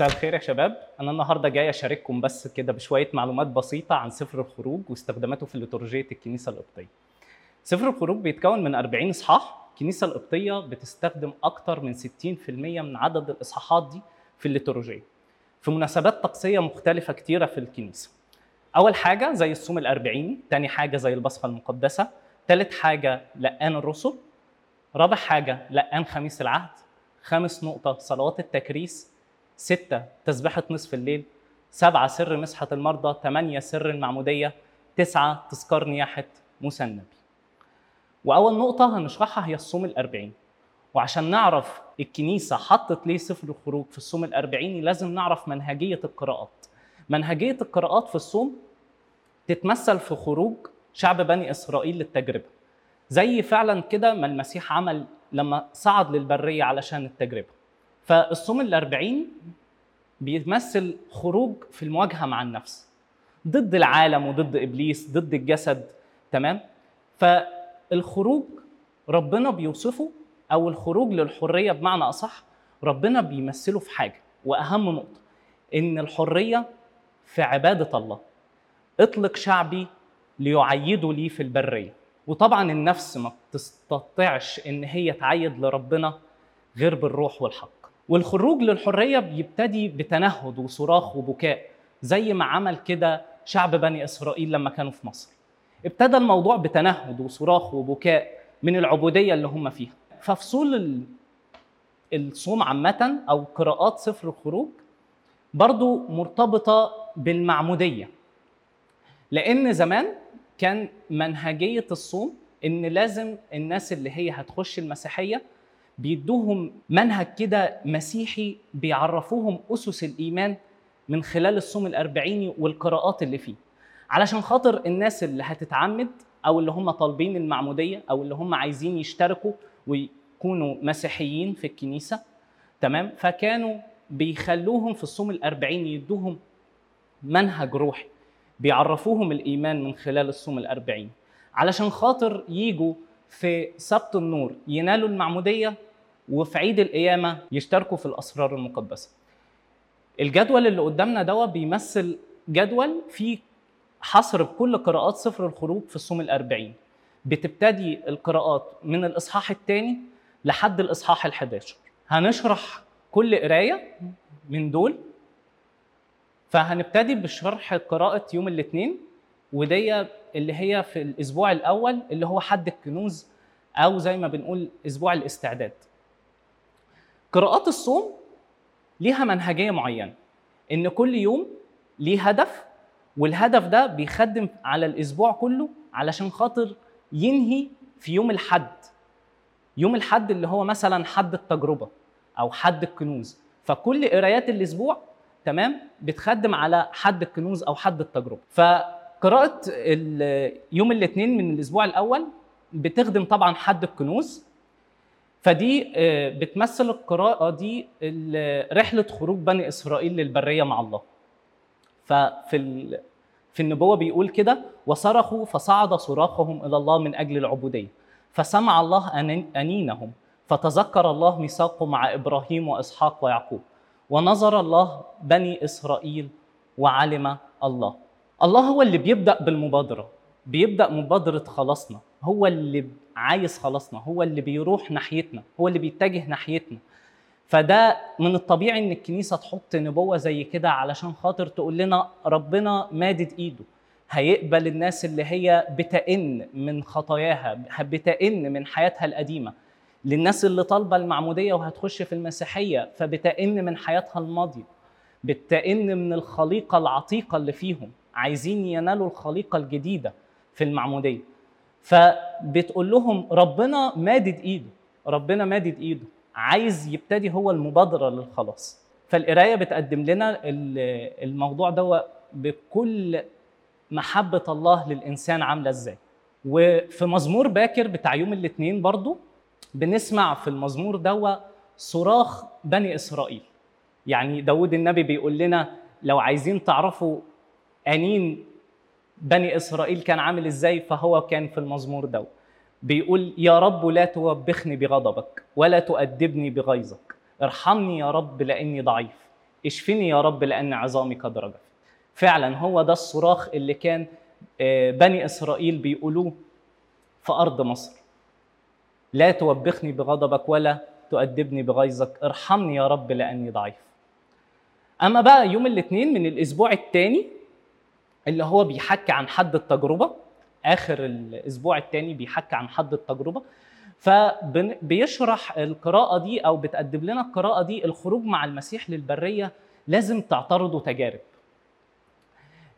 مساء الخير يا شباب. أنا النهارده جاي أشارككم بس كده بشوية معلومات بسيطة عن سفر الخروج واستخداماته في ليتورجية الكنيسة القبطية. سفر الخروج بيتكون من 40 إصحاح. الكنيسة القبطية بتستخدم أكتر من 60% من عدد الإصحاحات دي في الليتورجية. في مناسبات طقسية مختلفة كتيرة في الكنيسة. أول حاجة زي الصوم الأربعيني تاني حاجة زي البصخه المقدسة تالت حاجة لقان الرسل رابع حاجة لقان خميس العهد خامس نقطة صلوات التكريس ستة تسبحة نصف الليل سبعة سر مسحة المرضى ثمانية سر المعمودية تسعة تذكار نياحة موسى النبي. وأول نقطة هنشرحها هي الصوم الأربعين. وعشان نعرف الكنيسة حطت ليه سفر الخروج في الصوم الأربعيني لازم نعرف منهجية القراءات. منهجية القراءات في الصوم تتمثل في خروج شعب بني إسرائيل للتجربة. زي فعلا كده ما المسيح عمل لما صعد للبرية علشان التجربة. فالصوم الأربعين بيمثل خروج في المواجهة مع النفس. ضد العالم وضد إبليس ضد الجسد تمام؟ فالخروج ربنا بيوصفه أو الخروج للحرية بمعنى أصح ربنا بيمثله في حاجة. وأهم نقطة إن الحرية في عبادة الله. اطلق شعبي ليعيدوا لي في البرية. وطبعا النفس ما بتستطيعش إن هي تعيد لربنا غير بالروح والحق. والخروج للحرية بيبتدي بتنهد وصراخ وبكاء زي ما عمل كده شعب بني إسرائيل لما كانوا في مصر. ابتدى الموضوع بتنهد وصراخ وبكاء من العبودية اللي هم فيها. ففصول الصوم عامة أو قراءات سفر الخروج برضو مرتبطة بالمعمودية. لأن زمان كان منهجية الصوم إن لازم الناس اللي هي هتخش المسيحية بيدوهم منهج كده مسيحي بيعرفوهم أسس الإيمان من خلال الصوم الأربعيني والقراءات اللي فيه. علشان خاطر الناس اللي هتتعمد أو اللي هم طالبين المعمودية أو اللي هم عايزين يشتركوا ويكونوا مسيحيين في الكنيسة تمام؟ فكانوا بيخلوهم في الصوم الأربعيني يدوهم منهج روحي بيعرفوهم الإيمان من خلال الصوم الأربعيني. علشان خاطر يجوا في سبت النور ينالوا المعمودية وفي عيد القيامة يشتركوا في الأسرار المقدسة. الجدول اللي قدامنا دوا بيمثل جدول فيه حصر بكل قراءات سفر الخروج في الصوم الأربعين. بتبتدي القراءات من الإصحاح الثاني لحد الإصحاح الحداشر. هنشرح كل قراية من دول فهنبتدي بشرح قراءة يوم الاثنين ودي اللي هي في الأسبوع الأول اللي هو حد الكنوز أو زي ما بنقول أسبوع الاستعداد. قراءات الصوم ليها منهجية معينة. إن كل يوم ليه هدف والهدف ده بيخدم على الأسبوع كله علشان خاطر ينهي في يوم الحد. يوم الحد اللي هو مثلا حد التجربة أو حد الكنوز. فكل قرايات الأسبوع تمام بتخدم على حد الكنوز أو حد التجربة. ف قراءة يوم الاثنين من الأسبوع الأول بتخدم طبعا حد الكنوز فدي بتمثل القراءة دي رحلة خروج بني إسرائيل للبرية مع الله. ففي في النبوة بيقول كده وصرخوا فصعد صراخهم إلى الله من أجل العبودية. فسمع الله أنينهم فتذكر الله ميثاقه مع إبراهيم وإسحاق ويعقوب. ونظر الله بني إسرائيل وعلم الله. الله هو اللي بيبدأ بالمبادرة. بيبدأ مبادرة خلاصنا. هو اللي عايز خلاصنا هو اللي بيروح ناحيتنا هو اللي بيتجه ناحيتنا. فده من الطبيعي إن الكنيسة تحط نبوة زي كده علشان خاطر تقول لنا ربنا مادد إيده. هيقبل الناس اللي هي بتئن من خطاياها بتئن من حياتها القديمة. للناس اللي طالبة المعمودية وهتخش في المسيحية فبتئن من حياتها الماضية. بتئن من الخليقة العتيقة اللي فيهم. عايزين ينالوا الخليقة الجديدة في المعمودية. فبتقول لهم ربنا مادد إيده ربنا مادد إيده عايز يبتدي هو المبادرة للخلاص. فالقراية بتقدم لنا الموضوع ده بكل محبة الله للإنسان عاملة إزاي. وفي مزمور باكر بتاع يوم الاثنين برضو بنسمع في المزمور ده صراخ بني إسرائيل. يعني داود النبي بيقول لنا لو عايزين تعرفوا أنين بني إسرائيل كان عامل إزاي؟ فهو كان في المزمور ده. بيقول يا رب لا توبخني بغضبك ولا تؤدبني بغيظك. ارحمني يا رب لأني ضعيف. اشفني يا رب لأن عظامي قد رجفت فعلا هو ده الصراخ اللي كان آه، بني إسرائيل بيقولوه في أرض مصر. لا توبخني بغضبك ولا تؤدبني بغيظك. ارحمني يا رب لأني ضعيف. أما بقى يوم الاثنين من الأسبوع الثاني اللي هو بيحكي عن حد التجربة. آخر الأسبوع الثاني بيحكي عن حد التجربة. فبيشرح القراءة دي أو بتقدم لنا القراءة دي الخروج مع المسيح للبرية لازم تعترضوا تجارب.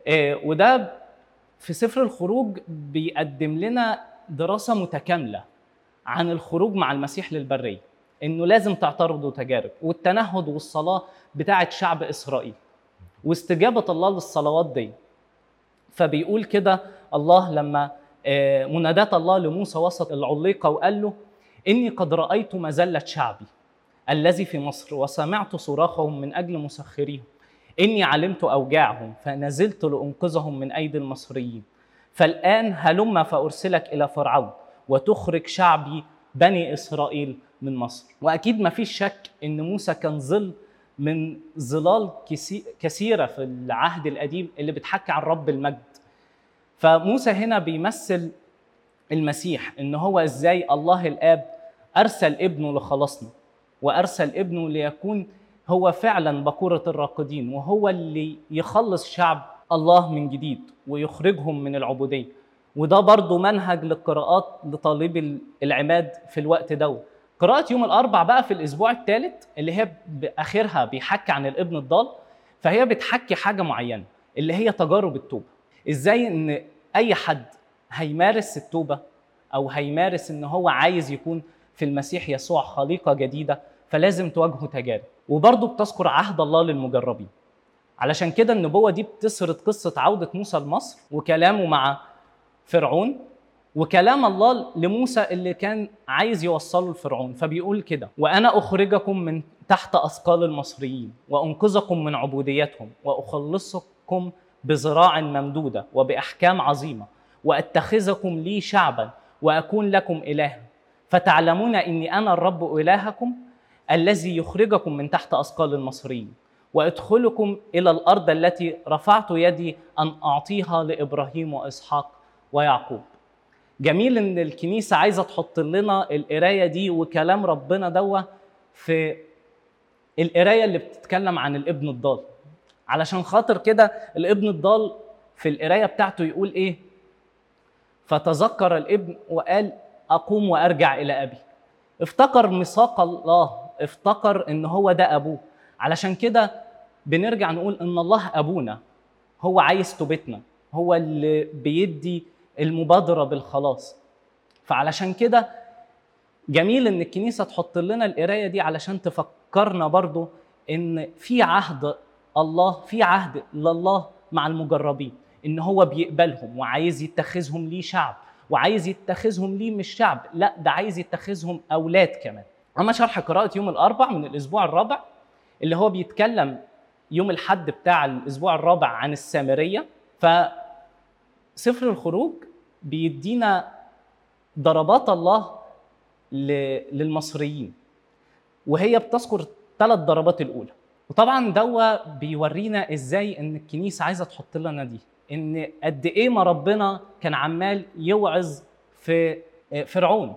آه، وده في سفر الخروج بيقدم لنا دراسة متكاملة عن الخروج مع المسيح للبرية إنه لازم تعترضوا تجارب. والتنهد والصلاة بتاعة شعب إسرائيل. واستجابة الله للصلوات دي. فبيقول كده الله لما آه، منادات الله لموسى وسط العليقة وقال له إني قد رأيت مذلة شعبي الذي في مصر وسمعت صراخهم من أجل مسخريهم. إني علمت أوجاعهم فنزلت لأنقذهم من أيدي المصريين. فالآن هلم فأرسلك إلى فرعون وتخرج شعبي بني إسرائيل من مصر. وأكيد ما فيش شك إن موسى كان ظل من ظلال كثيرة في العهد القديم اللي بتحكي عن رب المجد. فموسى هنا بيمثل المسيح إن هو إزاي الله الآب أرسل ابنه لخلاصنا وأرسل ابنه ليكون هو فعلا بكورة الراقدين وهو اللي يخلص شعب الله من جديد ويخرجهم من العبودية. وده برضه منهج للقراءات لطالب العماد في الوقت ده قراءة يوم الأربع بقى في الأسبوع الثالث اللي هي بآخرها بيحكي عن الابن الضال فهي بتحكي حاجة معينة اللي هي تجارب التوبة. إزاي إن أي حد هيمارس التوبة أو هيمارس إن هو عايز يكون في المسيح يسوع خليقة جديدة فلازم تواجهه تجارب. وبرضه بتذكر عهد الله للمجربين. علشان كده النبوة دي بتسرد قصة عودة موسى لمصر وكلامه مع فرعون وكلام الله لموسى اللي كان عايز يوصله لفرعون فبيقول كده وأنا أخرجكم من تحت أثقال المصريين وأنقذكم من عبوديتهم وأخلصكم بذراع ممدودة وبأحكام عظيمة وأتخذكم لي شعبا وأكون لكم إلها. فتعلمون إني أنا الرب إلهكم الذي يخرجكم من تحت أثقال المصريين وأدخلكم إلى الأرض التي رفعت يدي أن أعطيها لإبراهيم وإسحاق ويعقوب. جميل إن الكنيسة عايزة تحط لنا القراية دي وكلام ربنا دوا في القراية اللي بتتكلم عن الابن الضال. علشان خاطر كده الابن الضال في القراية بتاعته يقول إيه؟ فتذكر الابن وقال أقوم وأرجع إلى أبي. افتكر ميثاق الله افتكر إن هو ده أبوه. علشان كده بنرجع نقول إن الله أبونا هو عايز توبتنا هو اللي بيدي المبادرة بالخلاص. فعلشان كده جميل إن الكنيسة تحط لنا القراية دي علشان تفكرنا برضو إن في عهد الله في عهد لله مع المجربين إن هو بيقبلهم وعايز يتخذهم ليه شعب وعايز يتخذهم ليه مش شعب لأ ده عايز يتخذهم أولاد كمان. أما شرح قراءة يوم الأربع من الأسبوع الرابع اللي هو بيتكلم يوم الحد بتاع الأسبوع الرابع عن السامرية ف سفر الخروج بيدينا ضربات الله للمصريين وهي بتذكر ثلاث ضربات الأولى. وطبعا دوا بيورينا إزاي إن الكنيسة عايزة تحط لنا دي إن قد إيه ما ربنا كان عمال يوعظ في فرعون.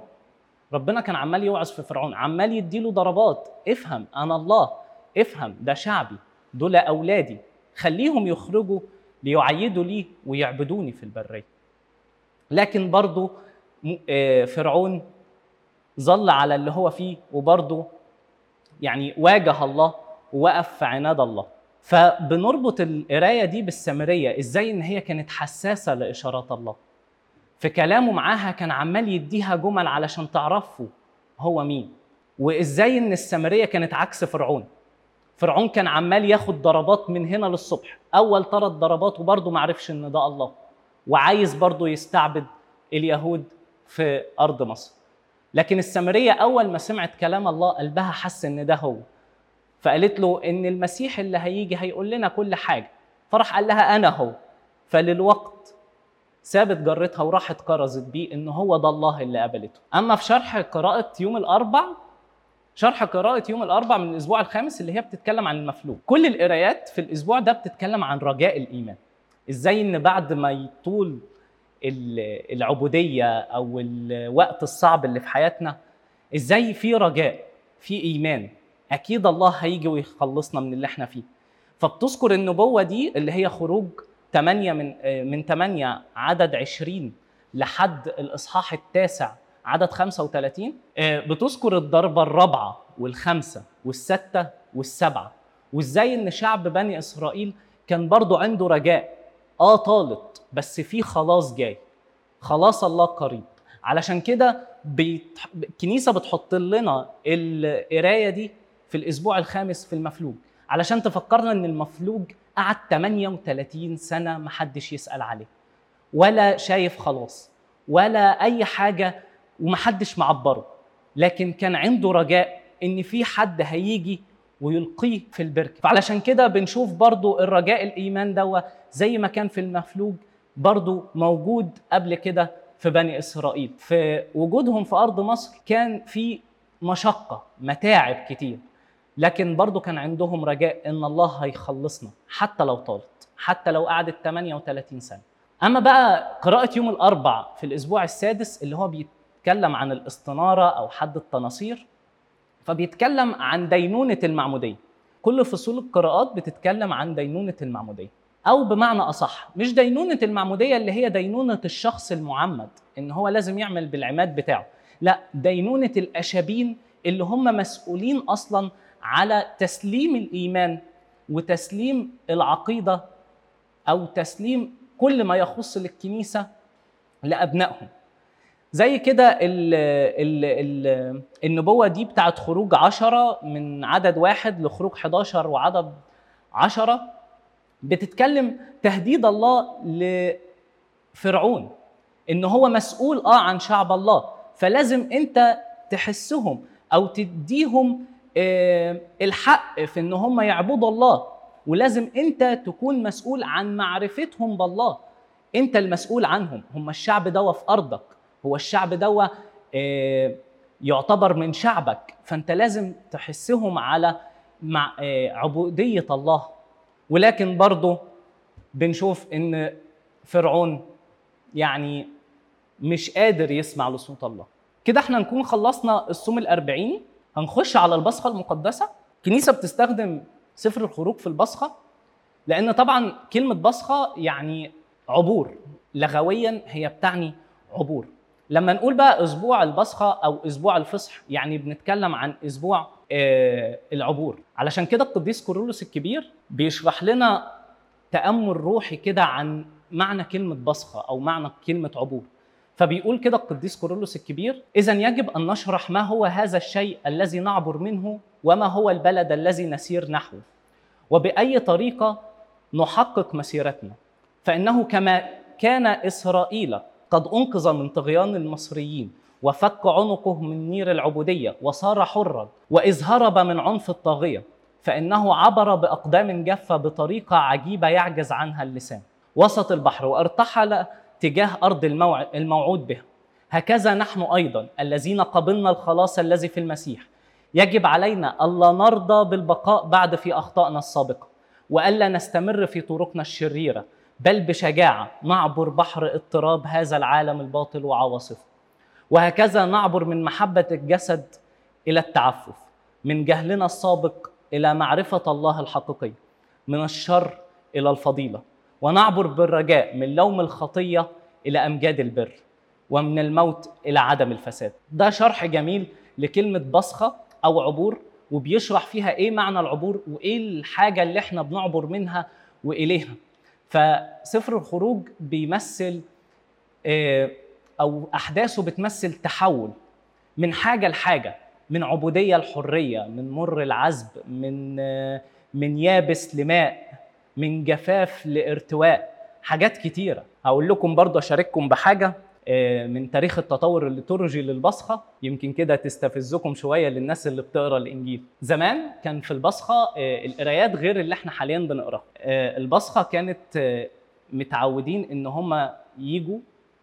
ربنا كان عمال يوعظ في فرعون عمال يديله ضربات. افهم أنا الله افهم ده شعبي دول أولادي. خليهم يخرجوا ليعيدوا لي ويعبدوني في البرية. لكن برضه آه، فرعون ظل على اللي هو فيه وبرضه يعني واجه الله ووقف في عناد الله. فبنربط القراية دي بالسامرية. إزاي إن هي كانت حساسة لإشارات الله؟ في كلامه معاها كان عمال يديها جمل علشان تعرفوا هو مين. وإزاي إن السامرية كانت عكس فرعون؟ فرعون كان عمال ياخد ضربات من هنا للصبح. أول ثلاث ضربات وبرضه ما عرفش إن ده الله. وعايز برضه يستعبد اليهود في أرض مصر. لكن السامرية أول ما سمعت كلام الله قلبها حس إن ده هو. فقالت له إن المسيح اللي هيجي هيقول لنا كل حاجة. فراح قال لها أنا هو. فللوقت سابت جرتها وراحت كرزت بيه إن هو ده الله اللي قبلته. أما في شرح قراءة يوم الأربع شرح قراءة يوم الأربع من الأسبوع الخامس اللي هي بتتكلم عن المفلوج كل القرايات في الأسبوع ده بتتكلم عن رجاء الإيمان. إزاي إن بعد ما يطول ال- العبودية أو الوقت الصعب اللي في حياتنا إزاي في رجاء في إيمان. أكيد الله هيجي ويخلصنا من اللي إحنا فيه. فبتذكر النبوة دي اللي هي خروج 8 من آه، من 8 عدد 20 لحد الإصحاح التاسع. عدد 35 آه، بتذكر الضربة الرابعة والخامسة والستة والسبعة. وإزاي إن شعب بني إسرائيل كان برضو عنده رجاء؟ آه طالت بس في خلاص جاي. خلاص الله قريب. علشان كده. الكنيسه بتحط لنا القراية دي في الأسبوع الخامس في المفلوج. علشان تفكرنا إن المفلوج قعد 38 سنة محدش يسأل عليه. ولا شايف خلاص. ولا أي حاجة ومحدش معبره. لكن كان عنده رجاء إن في حد هيجي ويلقيه في البركة. فعلشان كده بنشوف برضو الرجاء الإيمان دوا زي ما كان في المفلوج برضو موجود قبل كده في بني إسرائيل. في وجودهم في أرض مصر كان في مشقة متاعب كتير. لكن برضو كان عندهم رجاء إن الله هيخلصنا حتى لو طالت حتى لو قعدت 38 سنة. أما بقى قراءة يوم الاربع في الأسبوع السادس اللي هو بيتكلم عن الاستنارة أو حد التناصير فبيتكلم عن دينونة المعمودية. كل فصول القراءات بتتكلم عن دينونة المعمودية. أو بمعنى أصح مش دينونة المعمودية اللي هي دينونة الشخص المعمد إن هو لازم يعمل بالعماد بتاعه. لا دينونة الأشابين اللي هم مسؤولين أصلا على تسليم الإيمان وتسليم العقيدة أو تسليم كل ما يخص للكنيسة لأبنائهم. زي كده ال ال ال النبوة دي بتاعت خروج عشرة من عدد واحد لخروج 11 وعدد عشرة بتتكلم تهديد الله لفرعون إن هو مسؤول آه عن شعب الله. فلازم أنت تحسهم أو تديهم آه الحق في إن هم يعبدوا الله. ولازم أنت تكون مسؤول عن معرفتهم بالله. أنت المسؤول عنهم. هم الشعب دوا في أرضك. هو الشعب دوا آه يعتبر من شعبك. فأنت لازم تحسهم على مع آه عبودية الله. ولكن برضه بنشوف إن فرعون يعني مش قادر يسمع لصوت الله. كده إحنا نكون خلصنا الصوم الأربعيني. هنخش على البصخة المقدسة. الكنيسة بتستخدم سفر الخروج في البصخة لأن طبعا كلمة بصخة يعني عبور. لغويا هي بتعني عبور. لما نقول بقى أسبوع البصخة أو أسبوع الفصح يعني بنتكلم عن أسبوع آه العبور. علشان كده القديس كورولوس الكبير بيشرح لنا تأمل روحي كده عن معنى كلمة بصخة أو معنى كلمة عبور. فبيقول كده القديس كورولوس الكبير اذا يجب أن نشرح ما هو هذا الشيء الذي نعبر منه وما هو البلد الذي نسير نحوه. وبأي طريقة نحقق مسيرتنا. فإنه كما كان إسرائيل قد أنقذ من طغيان المصريين وفك عنقه من نير العبودية وصار حرا وإذ هرب من عنف الطاغية فإنه عبر بأقدام جافة بطريقة عجيبة يعجز عنها اللسان. وسط البحر وارتحل تجاه الموع... الموعود بها. هكذا نحن أيضا الذين قبلنا الخلاص الذي في المسيح. يجب علينا ألا نرضى بالبقاء بعد في أخطائنا السابقة وألا نستمر في طرقنا الشريرة بل بشجاعة نعبر بحر اضطراب هذا العالم الباطل وعواصفه. وهكذا نعبر من محبة الجسد إلى التعفف من جهلنا السابق إلى معرفة الله الحقيقيه من الشر إلى الفضيلة. ونعبر بالرجاء من لوم الخطية إلى أمجاد البر ومن الموت إلى عدم الفساد. ده شرح جميل لكلمة بصخة أو عبور وبيشرح فيها إيه معنى العبور وإيه الحاجة اللي إحنا بنعبر منها وإليها. فسفر الخروج بيمثل أو أحداثه بتمثل تحول من حاجة لحاجة من عبودية لحرية من مر العذب من من يابس لماء من جفاف لارتواء حاجات كتيرة. هقول لكم برضه أشارككم بحاجة. من تاريخ التطور الليتورجي للبصخة. يمكن كده تستفزكم شوية للناس اللي بتقرأ الإنجيل. زمان كان في البصخة القرايات غير اللي إحنا حاليا بنقرأها. البصخة كانت متعودين إن هم يجوا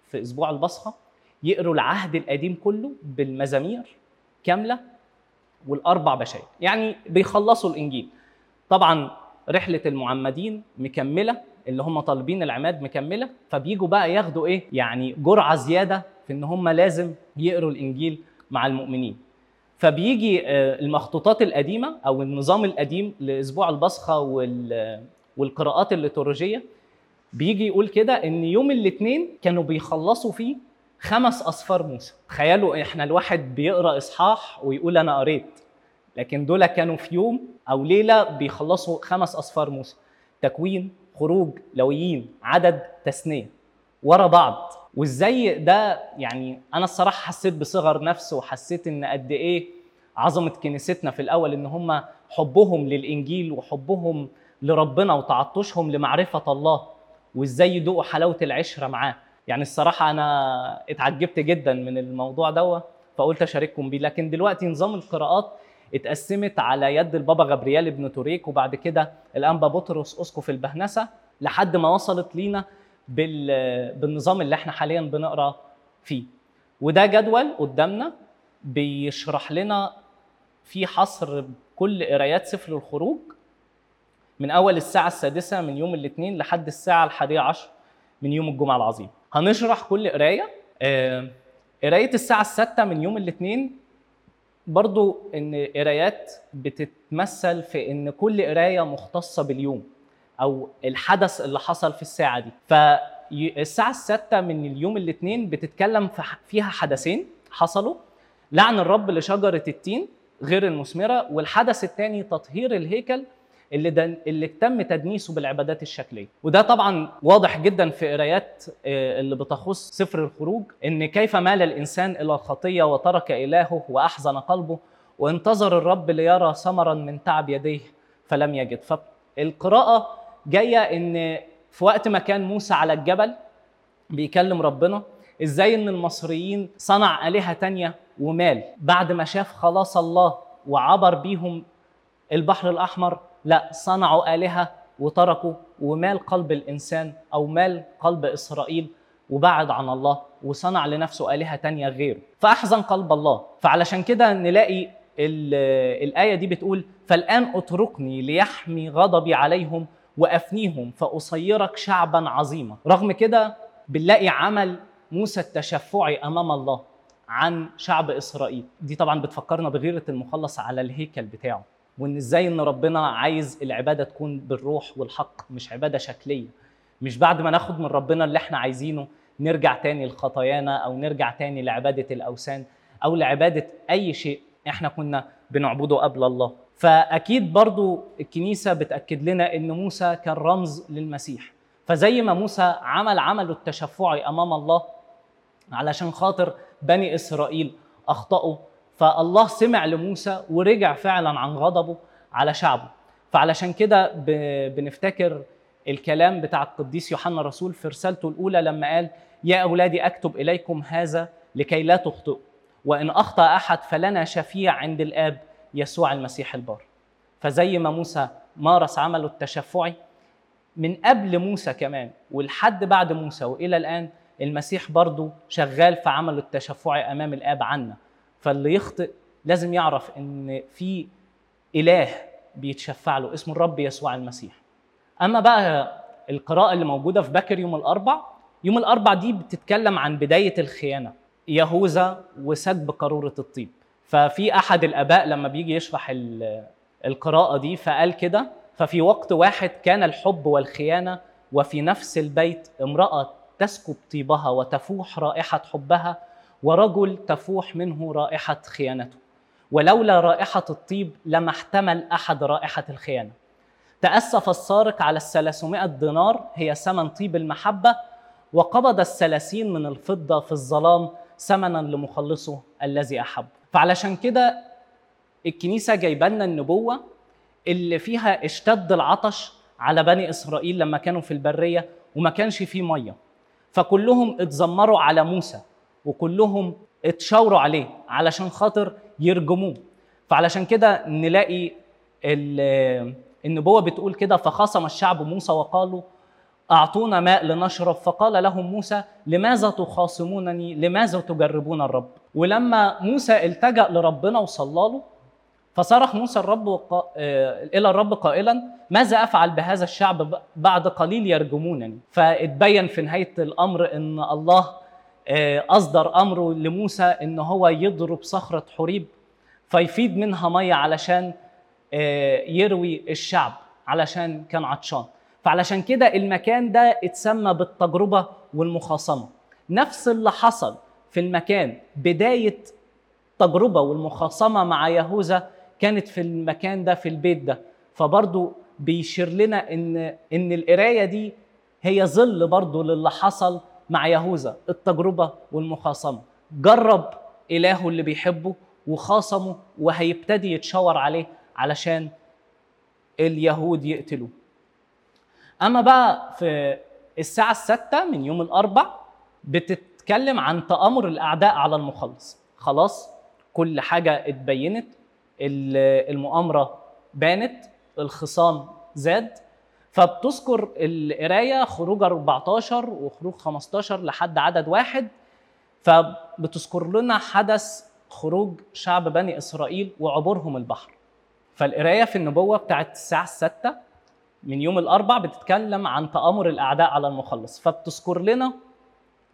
في أسبوع البصخة يقروا العهد القديم كله بالمزامير كاملة والأربع بشاير. يعني بيخلصوا الإنجيل. طبعا رحلة المعمدين مكملة اللي هم طالبين العماد مكملة فبيجوا بقى ياخدوا إيه؟ يعني جرعة زيادة في إن هم لازم يقروا الإنجيل مع المؤمنين. فبيجي آه، المخطوطات القديمة أو النظام القديم لأسبوع البصخة وال- والقراءات الليتورجية بيجي يقول كده إن يوم الاثنين كانوا بيخلصوا فيه خمس أصفار موسى. تخيلوا إحنا الواحد بيقرأ إصحاح ويقول أنا قريت لكن دول كانوا في يوم أو ليلة بيخلصوا خمس أصفار موسى. تكوين خروج لويين عدد تثنيه ورا بعض. وازاي ده يعني أنا الصراحة حسيت بصغر نفس وحسيت إن قد إيه عظمة كنيستنا في الأول إن هم حبهم للإنجيل وحبهم لربنا وتعطشهم لمعرفة الله. وازاي يدوقوا حلاوة العشرة معاه. يعني الصراحة أنا اتعجبت جدا من الموضوع دوت فقلت أشارككم بيه. لكن دلوقتي نظام القراءات اتقسمت على يد البابا غبريال ابن توريك وبعد كده الانبا بطرس اسقف البهنسة لحد ما وصلت لينا بال... بالنظام اللي إحنا حاليا بنقرأ فيه. وده جدول قدامنا بيشرح لنا في حصر كل قرايات سفر الخروج من أول الساعة السادسة من يوم الاثنين لحد الساعة الحادية عشر من يوم الجمعة العظيم. هنشرح كل قراية. آه، قراية الساعة السادسه من يوم الاثنين برضو إن قرايات بتتمثل في إن كل قراية مختصة باليوم أو الحدث اللي حصل في الساعة دي. فالساعة السادسة من اليوم الاثنين بتتكلم فيها حدثين حصلوا. لعن الرب لشجرة التين غير المثمرة والحدث الثاني تطهير الهيكل اللي دن اللي تم تدنيسه بالعبادات الشكلية. وده طبعا واضح جدا في قرايات آه، اللي بتخص سفر الخروج إن كيف مال الإنسان إلى الخطية وترك إلهه وأحزن قلبه وانتظر الرب ليرى ثمرا من تعب يديه فلم يجد. فالقراءة جاية إن في وقت ما كان موسى على الجبل بيكلم ربنا إزاي إن المصريين صنع آلهة تانية ومال بعد ما شاف خلاص الله وعبر بيهم البحر الأحمر لا صنعوا آلهة وتركوا ومال قلب الإنسان أو مال قلب إسرائيل وبعد عن الله وصنع لنفسه آلهة تانية غيره. فأحزن قلب الله. فعلشان كده نلاقي ال- الآية دي بتقول فالآن اتركني ليحمي غضبي عليهم وأفنيهم فأصيرك شعبا عظيما. رغم كده بنلاقي عمل موسى التشفعي أمام الله عن شعب إسرائيل. دي طبعا بتفكرنا بغيرة المخلص على الهيكل بتاعه. وإن إزاي إن ربنا عايز العبادة تكون بالروح والحق مش عبادة شكلية. مش بعد ما ناخد من ربنا اللي إحنا عايزينه نرجع تاني لخطايانا أو نرجع تاني لعبادة الأوثان أو لعبادة أي شيء إحنا كنا بنعبده قبل الله. فأكيد برضو الكنيسة بتأكد لنا إن موسى كان رمز للمسيح. فزي ما موسى عمل عمله التشفعي أمام الله علشان خاطر بني إسرائيل أخطأوا فالله سمع لموسى ورجع فعلا عن غضبه على شعبه. فعلشان كده بنفتكر الكلام بتاع القديس يوحنا الرسول في رسالته الأولى لما قال يا أولادي أكتب إليكم هذا لكي لا تخطئوا وإن أخطأ أحد فلنا شفيع عند الآب يسوع المسيح البار. فزي ما موسى مارس عمله التشفعي من قبل موسى كمان ولحد بعد موسى وإلى الآن المسيح برضو شغال في عمله التشفعي أمام الآب عنا. فاللي يخطئ لازم يعرف إن في إله بيتشفع له اسمه الرب يسوع المسيح. أما بقى القراءة اللي موجودة في باكر يوم الأربع يوم الأربع دي بتتكلم عن بداية الخيانة يهوذا وسكب قاروره الطيب. ففي أحد الآباء لما بيجي يشرح ال- القراءة دي فقال كده ففي وقت واحد كان الحب والخيانة وفي نفس البيت امرأة تسكب طيبها وتفوح رائحة حبها ورجل تفوح منه رائحة خيانته. ولولا رائحة الطيب لما احتمل أحد رائحة الخيانة. تأسف السارق على الثلاثمائة دينار هي ثمن طيب المحبة وقبض الثلاثين من الفضة في الظلام ثمنا لمخلصه الذي أحب. فعلشان كده الكنيسة جايبة لنا النبوة اللي فيها اشتد العطش على بني إسرائيل لما كانوا في البرية وما كانش فيه مية. فكلهم اتذمروا على موسى. وكلهم اتشاوروا عليه علشان خاطر يرجموه. فعلشان كده نلاقي ال- النبوة بتقول كده فخصم الشعب موسى وقالوا أعطونا ماء لنشرب. فقال لهم موسى لماذا تخاصمونني؟ لماذا تجربون الرب؟ ولما موسى التجأ لربنا وصلى له فصرخ موسى الرب وقا... آه، إلى الرب قائلا ماذا أفعل بهذا الشعب بعد قليل يرجمونني؟ فاتبين في نهاية الأمر إن الله أصدر أمره لموسى إن هو يضرب صخرة حريب فيفيض منها مية علشان آه، يروي الشعب علشان كان عطشان. فعلشان كده المكان ده اتسمى بالتجربة والمخاصمة. نفس اللي حصل في المكان بداية التجربه والمخاصمة مع يهوذا كانت في المكان ده في البيت ده. فبرضو بيشير لنا إن إن القراية دي هي ظل برضو للي حصل مع يهوذا التجربة والمخاصمة. جرب إلهه اللي بيحبه وخاصمه وهيبتدي يتشاور عليه علشان اليهود يقتلوه. أما بقى في الساعة السادسة من يوم الأربع بتتكلم عن تآمر الأعداء على المخلص. خلاص كل حاجة اتبينت ال- المؤامرة بانت الخصام زاد فبتذكر القراية خروج 14 وخروج 15 لحد عدد واحد فبتذكر لنا حدث خروج شعب بني إسرائيل وعبورهم البحر. فالقراية في النبوة بتاعت الساعة الستة من يوم الأربع بتتكلم عن تآمر الأعداء على المخلص. فبتذكر لنا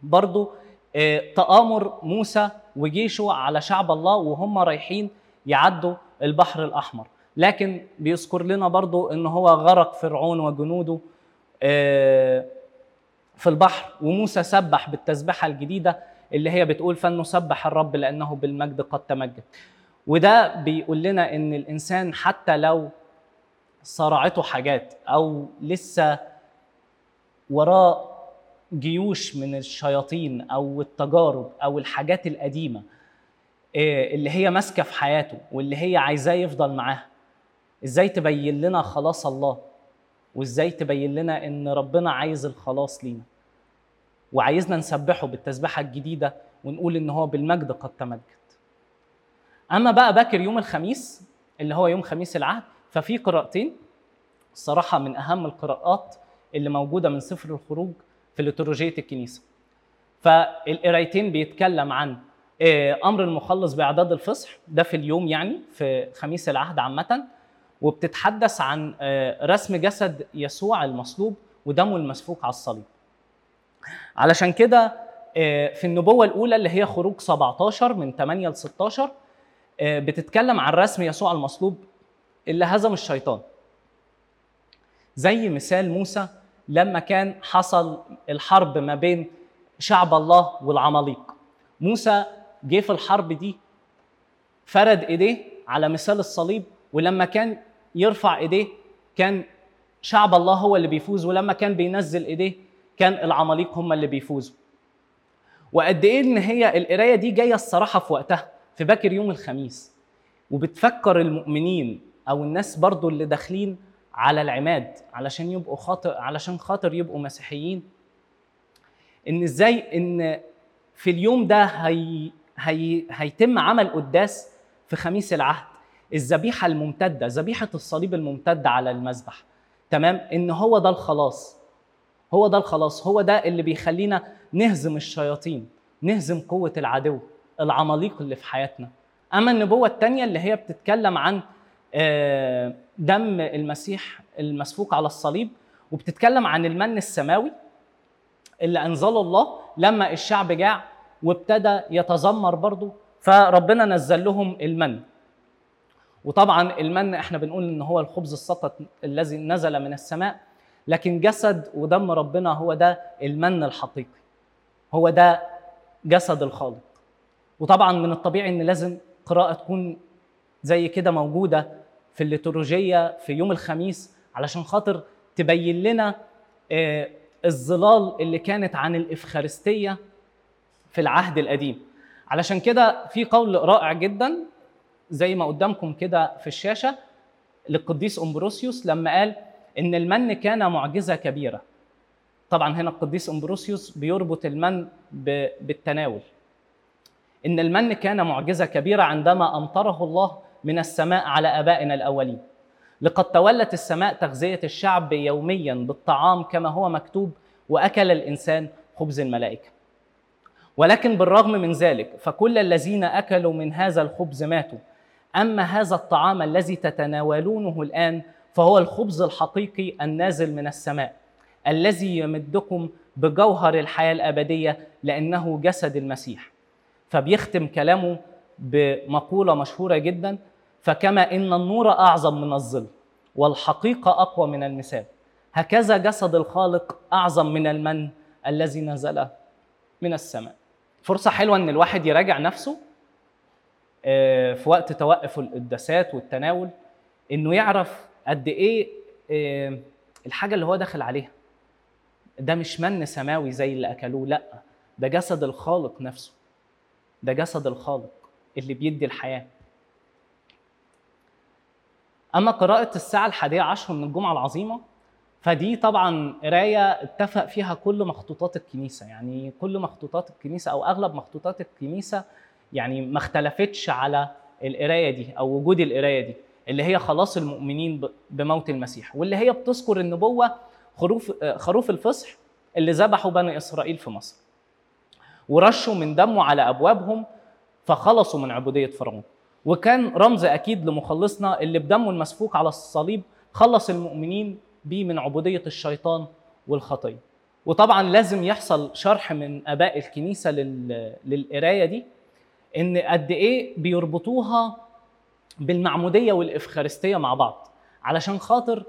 برضو آه، تآمر موسى وجيشه على شعب الله وهم رايحين يعدوا البحر الأحمر. لكن بيذكر لنا برضو إن هو غرق فرعون وجنوده آه، في البحر. وموسى سبح بالتسبيحة الجديدة اللي هي بتقول فلنسبح الرب لأنه بالمجد قد تمجد. وده بيقول لنا إن الإنسان حتى لو صرعته حاجات أو لسه وراه جيوش من الشياطين أو التجارب أو الحاجات القديمة إيه اللي هي ماسكة في حياته واللي هي عايزاه يفضل معاها. إزاي تبين لنا خلاص الله؟ وإزاي تبين لنا إن ربنا عايز الخلاص لينا؟ وعايزنا نسبحه بالتسبيحة الجديدة ونقول إن هو بالمجد قد تمجد. أما بقى باكر يوم الخميس اللي هو يوم خميس العهد ففي قراءتين الصراحة من أهم القراءات اللي موجودة من سفر الخروج في ليتورجية الكنيسة. فالقرايتين بيتكلم عن آه، أمر المخلص بإعداد الفصح ده في اليوم يعني في خميس العهد عامة. وبتتحدث عن آه، رسم جسد يسوع المصلوب ودمه المسفوك على الصليب. علشان كده آه، في النبوة الأولى اللي هي خروج 17 من 8 ل 16 آه، بتتكلم عن رسم يسوع المصلوب اللي هزم الشيطان. زي مثال موسى لما كان حصل الحرب ما بين شعب الله والعماليق. موسى جه في الحرب دي فرد إيديه على مثال الصليب ولما كان يرفع إيديه. كان شعب الله هو اللي بيفوز ولما كان بينزل إيديه كان العماليق هم اللي بيفوزوا. وقد إيه إن هي القراية دي جاية الصراحة في وقتها في باكر يوم الخميس. وبتفكر المؤمنين أو الناس برضو اللي داخلين على العماد علشان يبقوا خاطر علشان خاطر يبقوا مسيحيين. إن إزاي إن في اليوم ده هي هي هيتم عمل قداس في خميس العهد. الذبيحة الممتدة ذبيحة الصليب الممتدة على المذبح. تمام؟ إن هو ده الخلاص. هو ده الخلاص. هو ده اللي بيخلينا نهزم الشياطين نهزم قوة العدو العماليق اللي في حياتنا. أما النبوة الثانية اللي هي بتتكلم عن آه، دم المسيح المسفوك على الصليب وبتتكلم عن المن السماوي اللي انزله الله لما الشعب جاع وابتدى يتذمر برضه فربنا نزل لهم المن. وطبعا المن إحنا بنقول إن هو الخبز السقط الذي نزل من السماء لكن جسد ودم ربنا هو ده المن الحقيقي. هو ده جسد الخالق. وطبعا من الطبيعي إن لازم قراءة تكون زي كده موجودة في الليتورجية في يوم الخميس علشان خاطر تبين لنا آه، الظلال اللي كانت عن الإفخارستية في العهد القديم. علشان كده في قول رائع جدا زي ما قدامكم كده في الشاشة للقديس أمبروسيوس لما قال إن المن كان معجزة كبيرة. طبعا هنا القديس أمبروسيوس بيربط المن بالتناول. إن المن كان معجزة كبيرة عندما أمطره الله من السماء على آبائنا الأولين. لقد تولت السماء تغذية الشعب يوميا بالطعام كما هو مكتوب وأكل الإنسان خبز الملائكة. ولكن بالرغم من ذلك فكل الذين أكلوا من هذا الخبز ماتوا. أما هذا الطعام الذي تتناولونه الآن فهو الخبز الحقيقي النازل من السماء الذي يمدكم بجوهر الحياة الأبدية لأنه جسد المسيح. فبيختم كلامه بمقولة مشهورة جدا فكما إن النور أعظم من الظل والحقيقة أقوى من المثال. هكذا جسد الخالق أعظم من المن الذي نزل من السماء. فرصة حلوة إن الواحد يراجع نفسه في وقت توقف القداسات والتناول إنه يعرف قد إيه آه، الحاجة اللي هو داخل عليها. ده مش من سماوي زي اللي أكلوه لأ ده جسد الخالق نفسه. ده جسد الخالق اللي بيدي الحياة. أما قراءة الساعة الحادية عشر من الجمعة العظيمة فدي طبعا قراية اتفق فيها كل مخطوطات الكنيسة. يعني كل مخطوطات الكنيسة أو أغلب مخطوطات الكنيسة يعني ما اختلفتش على القراية دي أو وجود القراية دي اللي هي خلاص المؤمنين بموت المسيح واللي هي بتذكر النبوة خروف خروف الفصح اللي ذبحوا بني إسرائيل في مصر. ورشوا من دمه على أبوابهم فخلصوا من عبودية فرعون. وكان رمز أكيد لمخلصنا اللي بدمه المسفوك على الصليب خلص المؤمنين بيه من عبودية الشيطان والخطية. وطبعا لازم يحصل شرح من آباء الكنيسة للقراية دي إن قد إيه بيربطوها بالمعمودية والإفخارستية مع بعض. علشان خاطر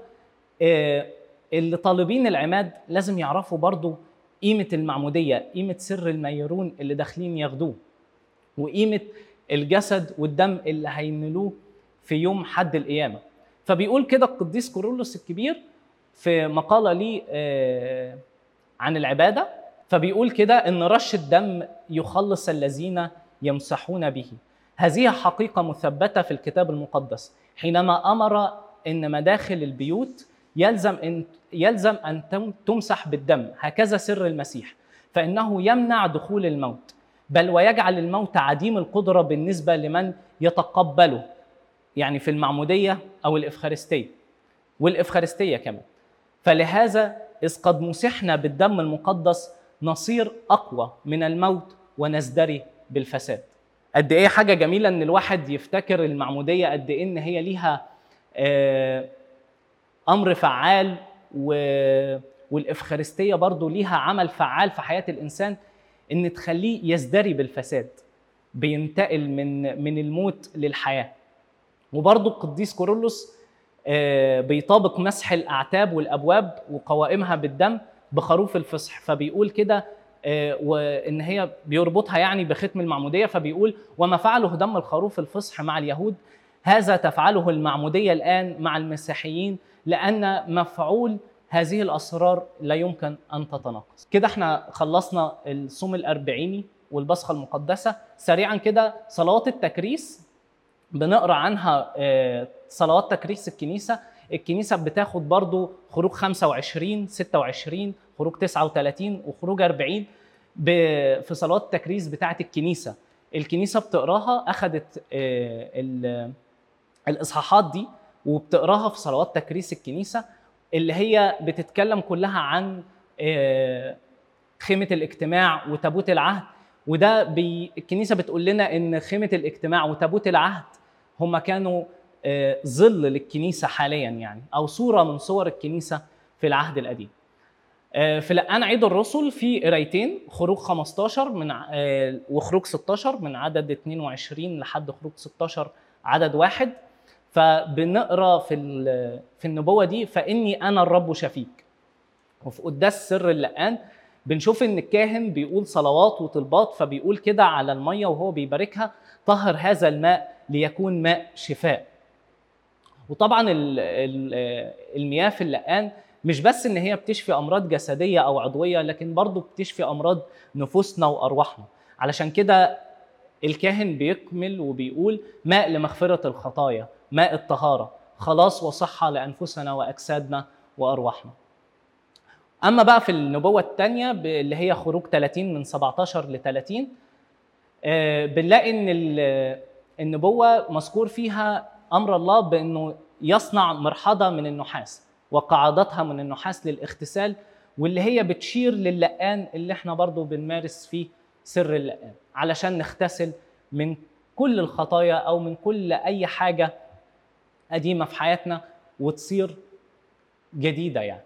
آه، اللي طالبين العماد لازم يعرفوا برضو قيمة المعمودية قيمة سر الميرون اللي داخلين ياخدوه وقيمة الجسد والدم اللي هينلوه في يوم حد القيامة. فبيقول كده القديس كورولوس الكبير في مقالة ليه آه، عن العبادة. فبيقول كده إن رش الدم يخلص الذين يمسحون به. هذه حقيقة مثبتة في الكتاب المقدس. حينما أمر أن مداخل البيوت يلزم أن يلزم أن تمسح بالدم هكذا سر المسيح. فإنه يمنع دخول الموت. بل ويجعل الموت عديم القدرة بالنسبة لمن يتقبله. يعني في المعمودية أو الإفخارستية. والإفخارستية كمان. فلهذا إذ قد مسحنا بالدم المقدس نصير أقوى من الموت ونزدري بالفساد. قد إيه حاجة جميلة إن الواحد يفتكر المعمودية قد إيه إن هي ليها آه، أمر فعال والإفخارستية برضو ليها عمل فعال في حياة الإنسان إن تخليه يزدري بالفساد بينتقل من من الموت للحياة. وبرضو القديس كورولوس آه، بيطابق مسح الأعتاب والأبواب وقوائمها بالدم بخروف الفصح. فبيقول كده وإن هي بيربطها يعني بختم المعمودية فبيقول وما فعله دم الخروف الفصح مع اليهود هذا تفعله المعمودية الآن مع المسيحيين لأن مفعول هذه الأسرار لا يمكن أن تتناقض. كده إحنا خلصنا الصوم الأربعيني والبصخة المقدسة سريعا كده صلوات التكريس بنقرأ عنها آه، صلوات تكريس الكنيسة الكنيسة بتاخد برضو خروج 25 26 خروج 39 وخروج 40 في صلوات التكريس بتاعة الكنيسة الكنيسة بتقراها اخذت آه، الإصحاحات دي وبتقراها في صلوات تكريس الكنيسة اللي هي بتتكلم كلها عن آه، خيمة الاجتماع وتابوت العهد وده بي الكنيسة بتقول لنا إن خيمة الاجتماع وتابوت العهد هم كانوا آه، ظل للكنيسة حاليا يعني أو صورة من صور الكنيسة في العهد القديم. آه، في لقان عيد الرسل في قرايتين خروج 15 من آه، وخروج 16 من عدد 22 لحد خروج 16 عدد واحد. فبنقرأ في في النبوة دي فإني أنا الرب شفيك وفي قداس سر اللقان بنشوف إن الكاهن بيقول صلوات وطلبات فبيقول كده على المية وهو بيباركها طهر هذا الماء ليكون ماء شفاء. وطبعا المياه في اللقان مش بس إن هي بتشفي أمراض جسدية أو عضوية لكن برضه بتشفي أمراض نفوسنا وأرواحنا. علشان كده الكاهن بيكمل وبيقول ماء لمغفرة الخطايا ماء الطهارة. خلاص وصحة لأنفسنا وأجسادنا وأرواحنا. أما بقى في النبوة الثانية اللي هي خروج 30 من 17 ل 30 آه، بنلاقي إن النبوة مذكور فيها أمر الله بإنه يصنع مرحضة من النحاس. وقاعدتها من النحاس للاغتسال واللي هي بتشير للقان اللي إحنا برضو بنمارس فيه سر اللقان. علشان نغتسل من كل الخطايا أو من كل أي حاجة قديمة في حياتنا وتصير جديدة يعني.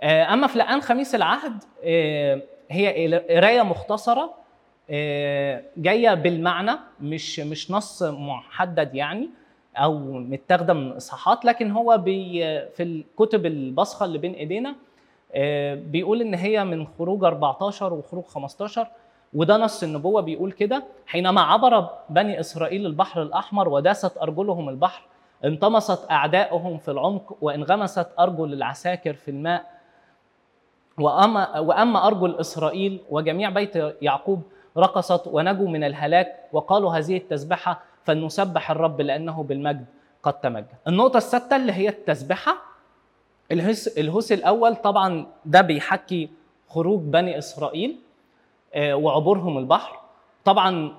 آه، أما في لقان خميس العهد آه، هي قراية مختصرة آه، جاية بالمعنى مش مش نص محدد يعني. أو متاخدة من إصحاحات لكن هو بي في الكتب البصخه اللي بين إيدينا بيقول إن هي من خروج 14 وخروج 15 وده نص النبوة بيقول كده حينما عبر بني إسرائيل البحر الأحمر وداست أرجلهم البحر انطمست اعدائهم في العمق وانغمست أرجل العساكر في الماء وأما وأما أرجل إسرائيل وجميع بيت يعقوب رقصت ونجوا من الهلاك وقالوا هذه التسبحه فلنسبح الرب لأنه بالمجد قد تمجد. النقطة السادسه اللي هي التسبحه الهوس الأول طبعا ده بيحكي خروج بني إسرائيل آه، وعبورهم البحر طبعا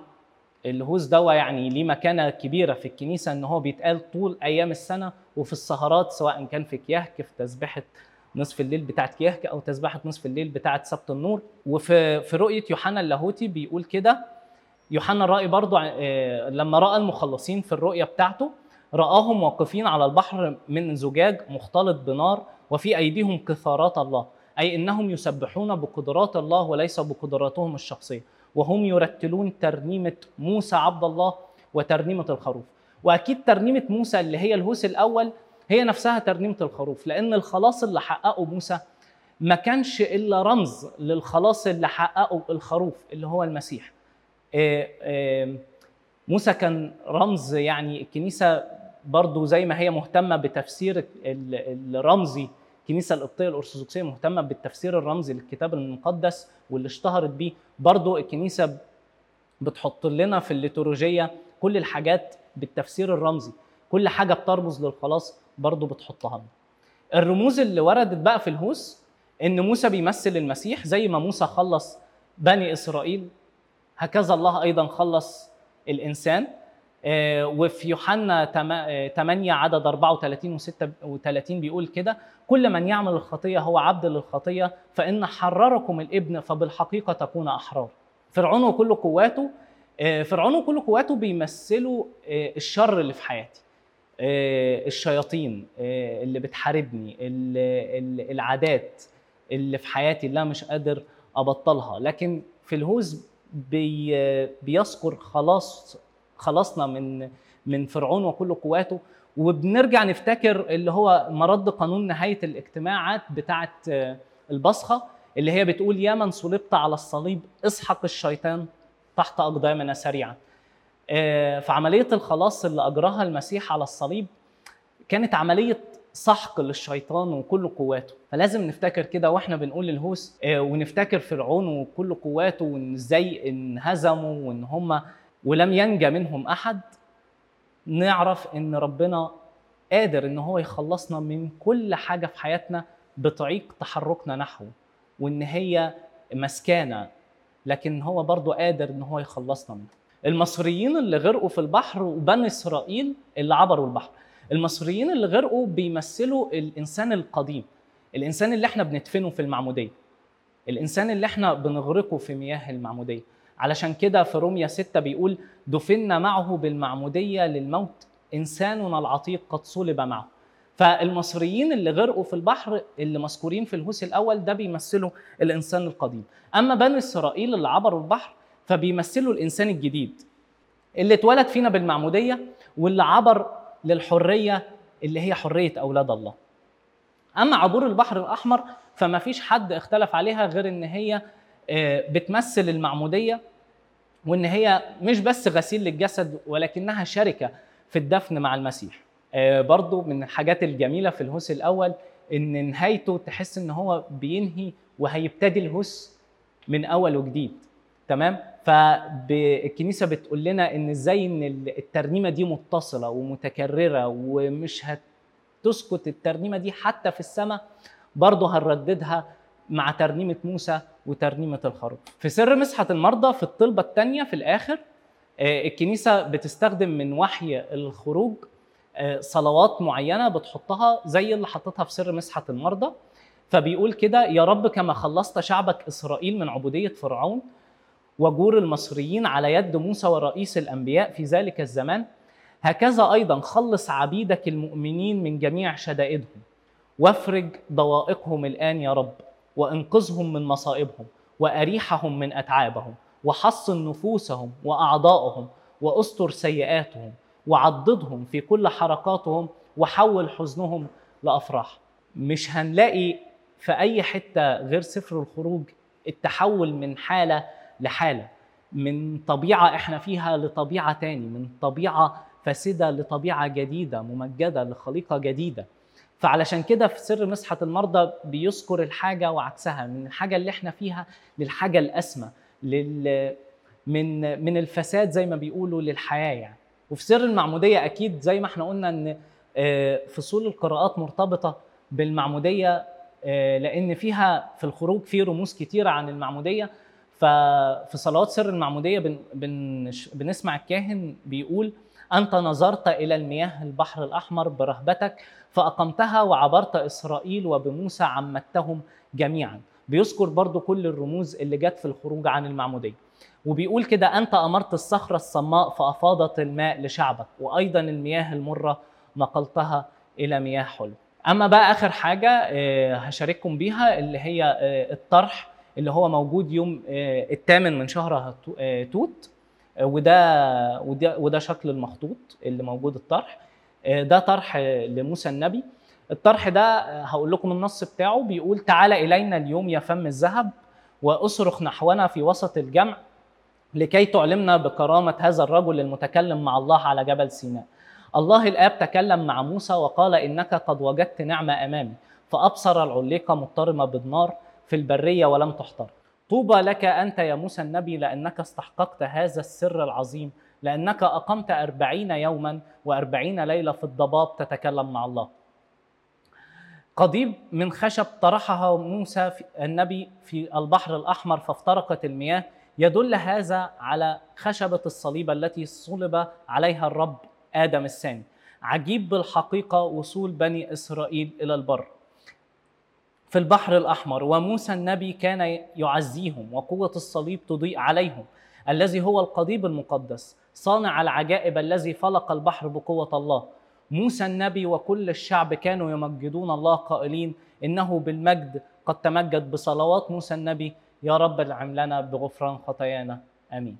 الهوس دوا يعني ليه مكانة كبيرة في الكنيسة إن هو بيتقال طول أيام السنة وفي السهرات سواء كان في كيهك في تسبحه نصف الليل بتاعت كيهك أو تسبحه نصف الليل بتاعت سبت النور وفي في رؤية يوحنا اللاهوتي بيقول كده يوحنا الرائي برضو آه، لما رأى المخلصين في الرؤية بتاعته رآهم واقفين على البحر من زجاج مختلط بنار وفي أيديهم كثارات الله أي إنهم يسبحون بقدرات الله وليس بقدراتهم الشخصية وهم يرتلون ترنيمة موسى عبد الله وترنيمة الخروف. وأكيد ترنيمة موسى اللي هي الهوس الأول هي نفسها ترنيمة الخروف لأن الخلاص اللي حققه موسى ما كانش إلا رمز للخلاص اللي حققه الخروف اللي هو المسيح. موسى كان رمز يعني الكنيسة برضو زي ما هي مهتمة بتفسير الرمزي الكنيسة القبطية الأرثوذكسية مهتمة بالتفسير الرمزي للكتاب المقدس واللي اشتهرت بيه. برضو الكنيسة بتحط لنا في الليتورجية كل الحاجات بالتفسير الرمزي. كل حاجة بترمز للخلاص برضو بتحطها. لنا الرموز اللي وردت بقى في الهوس إن موسى بيمثل المسيح زي ما موسى خلص بني إسرائيل. هكذا الله أيضا خلص الإنسان. آه، وفي يوحنا 8 آه، عدد 34 و36 بيقول كده كل من يعمل الخطية هو عبد للخطية فإن حرركم الإبن فبالحقيقة تكون أحرار. فرعون وكل قواته آه، فرعون وكل قواته بيمثلوا الشر اللي في حياتي الشياطين اللي بتحاربني العادات اللي في حياتي اللي أنا مش قادر أبطلها. لكن في الهوز بي بيذكر خلاص خلصنا من من فرعون وكل قواته وبنرجع نفتكر اللي هو مرد قانون نهاية الاجتماعات بتاعه البصخة اللي هي بتقول يا من صلبت على الصليب اسحق الشيطان تحت أقدامنا سريعا. آه، فعملية الخلاص اللي أجراها المسيح على الصليب كانت عملية سحق للشيطان وكل قواته. فلازم نفتكر كده وإحنا بنقول الهوس آه، ونفتكر فرعون وكل قواته وإن إزاي انهزموا وإن هم ولم ينجى منهم أحد. نعرف إن ربنا قادر إن هو يخلصنا من كل حاجة في حياتنا بطريق تحركنا نحوه وإن هي مسكانة لكن هو برضه قادر إن هو يخلصنا منها. المصريين اللي غرقوا في البحر وبني إسرائيل اللي عبروا البحر. المصريين اللي غرقوا بيمثلوا الإنسان القديم الإنسان اللي إحنا بندفنه في المعمودية الإنسان اللي إحنا بنغرقه في مياه المعمودية. علشان كده في روميا 6 بيقول دفنا معه بالمعمودية للموت إنساننا العتيق قد صلب معه. فالمصريين اللي غرقوا في البحر اللي مذكورين في الهوس الأول ده بيمثلوا الإنسان القديم. أما بني إسرائيل اللي عبروا البحر فبيمثلوا الإنسان الجديد. اللي اتولد فينا بالمعمودية واللي عبر للحرية اللي هي حرية أولاد الله. أما عبور البحر الأحمر فما فيش حد اختلف عليها غير إن هي آه، بتمثل المعمودية وإن هي مش بس غسيل للجسد ولكنها شركة في الدفن مع المسيح. آه، برضو من الحاجات الجميلة في الهوس الأول إن نهايته تحس إن هو بينهي وهيبتدي الهوس من أول وجديد. تمام؟ فالكنيسه بتقول لنا إن إزاي إن الترنيمة دي متصلة ومتكررة ومش هتسكت الترنيمة دي حتى في السماء برضه هنرددها مع ترنيمة موسى وترنيمة الخروف. في سر مسحة المرضى في الطلبة الثانية في الآخر آه، الكنيسة بتستخدم من وحي الخروج آه، صلوات معينة بتحطها زي اللي حطتها في سر مسحة المرضى فبيقول كده يا رب كما خلصت شعبك إسرائيل من عبودية فرعون وجور المصريين على يد موسى ورئيس الأنبياء في ذلك الزمان. هكذا أيضا خلص عبيدك المؤمنين من جميع شدائدهم. وافرج ضوائقهم الآن يا رب وانقذهم من مصائبهم وأريحهم من أتعابهم وحصن نفوسهم واعضائهم وأستر سيئاتهم وعضدهم في كل حركاتهم وحول حزنهم لأفراح. مش هنلاقي في أي حتة غير سفر الخروج التحول من حالة لحالة. من طبيعة إحنا فيها لطبيعة تاني من طبيعة فاسدة لطبيعة جديدة ممجدة لخليقة جديدة. فعلشان كده في سر مسحة المرضى بيذكر الحاجة وعكسها من الحاجة اللي إحنا فيها للحاجة الأسمى لل من من الفساد زي ما بيقولوا للحياة يعني. وفي سر المعمودية أكيد زي ما إحنا قلنا إن آه، فصول القراءات مرتبطة بالمعمودية آه، لأن فيها في الخروج في رموز كتيرة عن المعمودية. ففي صلوات سر المعمودية بن بن بنسمع الكاهن بيقول أنت نظرت إلى المياه البحر الأحمر برهبتك فأقمتها وعبرت إسرائيل وبموسى عمدتهم جميعا. بيذكر برضو كل الرموز اللي جت في الخروج عن المعمودية. وبيقول كده أنت أمرت الصخرة الصماء فأفاضت الماء لشعبك وأيضا المياه المرة نقلتها إلى مياه حلو. أما بقى آخر حاجة آه، هشارككم بيها اللي هي آه، الطرح اللي هو موجود يوم آه، الثامن من شهر آه، توت. آه، وده وده وده شكل المخطوط اللي موجود الطرح. ده طرح لموسى النبي. الطرح ده هقول لكم النص بتاعه. بيقول تعال إلينا اليوم يا فم الذهب وأصرخ نحونا في وسط الجمع لكي تعلمنا بكرامة هذا الرجل المتكلم مع الله على جبل سيناء. الله الآب تكلم مع موسى وقال إنك قد وجدت نعمة أمامي. فأبصر العليقه مضطرمه بالنار في البرية ولم تحترق طوبى لك أنت يا موسى النبي لأنك استحققت هذا السر العظيم لأنك أقمت أربعين يوما وأربعين ليلة في الضباب تتكلم مع الله. قضيب من خشب طرحها موسى النبي في البحر الأحمر فافترقت المياه. يدل هذا على خشبة الصليب التي صلب عليها الرب آدم الثاني. عجيب بالحقيقة وصول بني إسرائيل إلى البر. في البحر الأحمر وموسى النبي كان يعزيهم وقوة الصليب تضيء عليهم الذي هو القضيب المقدس صانع العجائب الذي فلق البحر بقوة الله. موسى النبي وكل الشعب كانوا يمجدون الله قائلين إنه بالمجد قد تمجد بصلوات موسى النبي يا رب العم لنا بغفران خطايانا. آمين.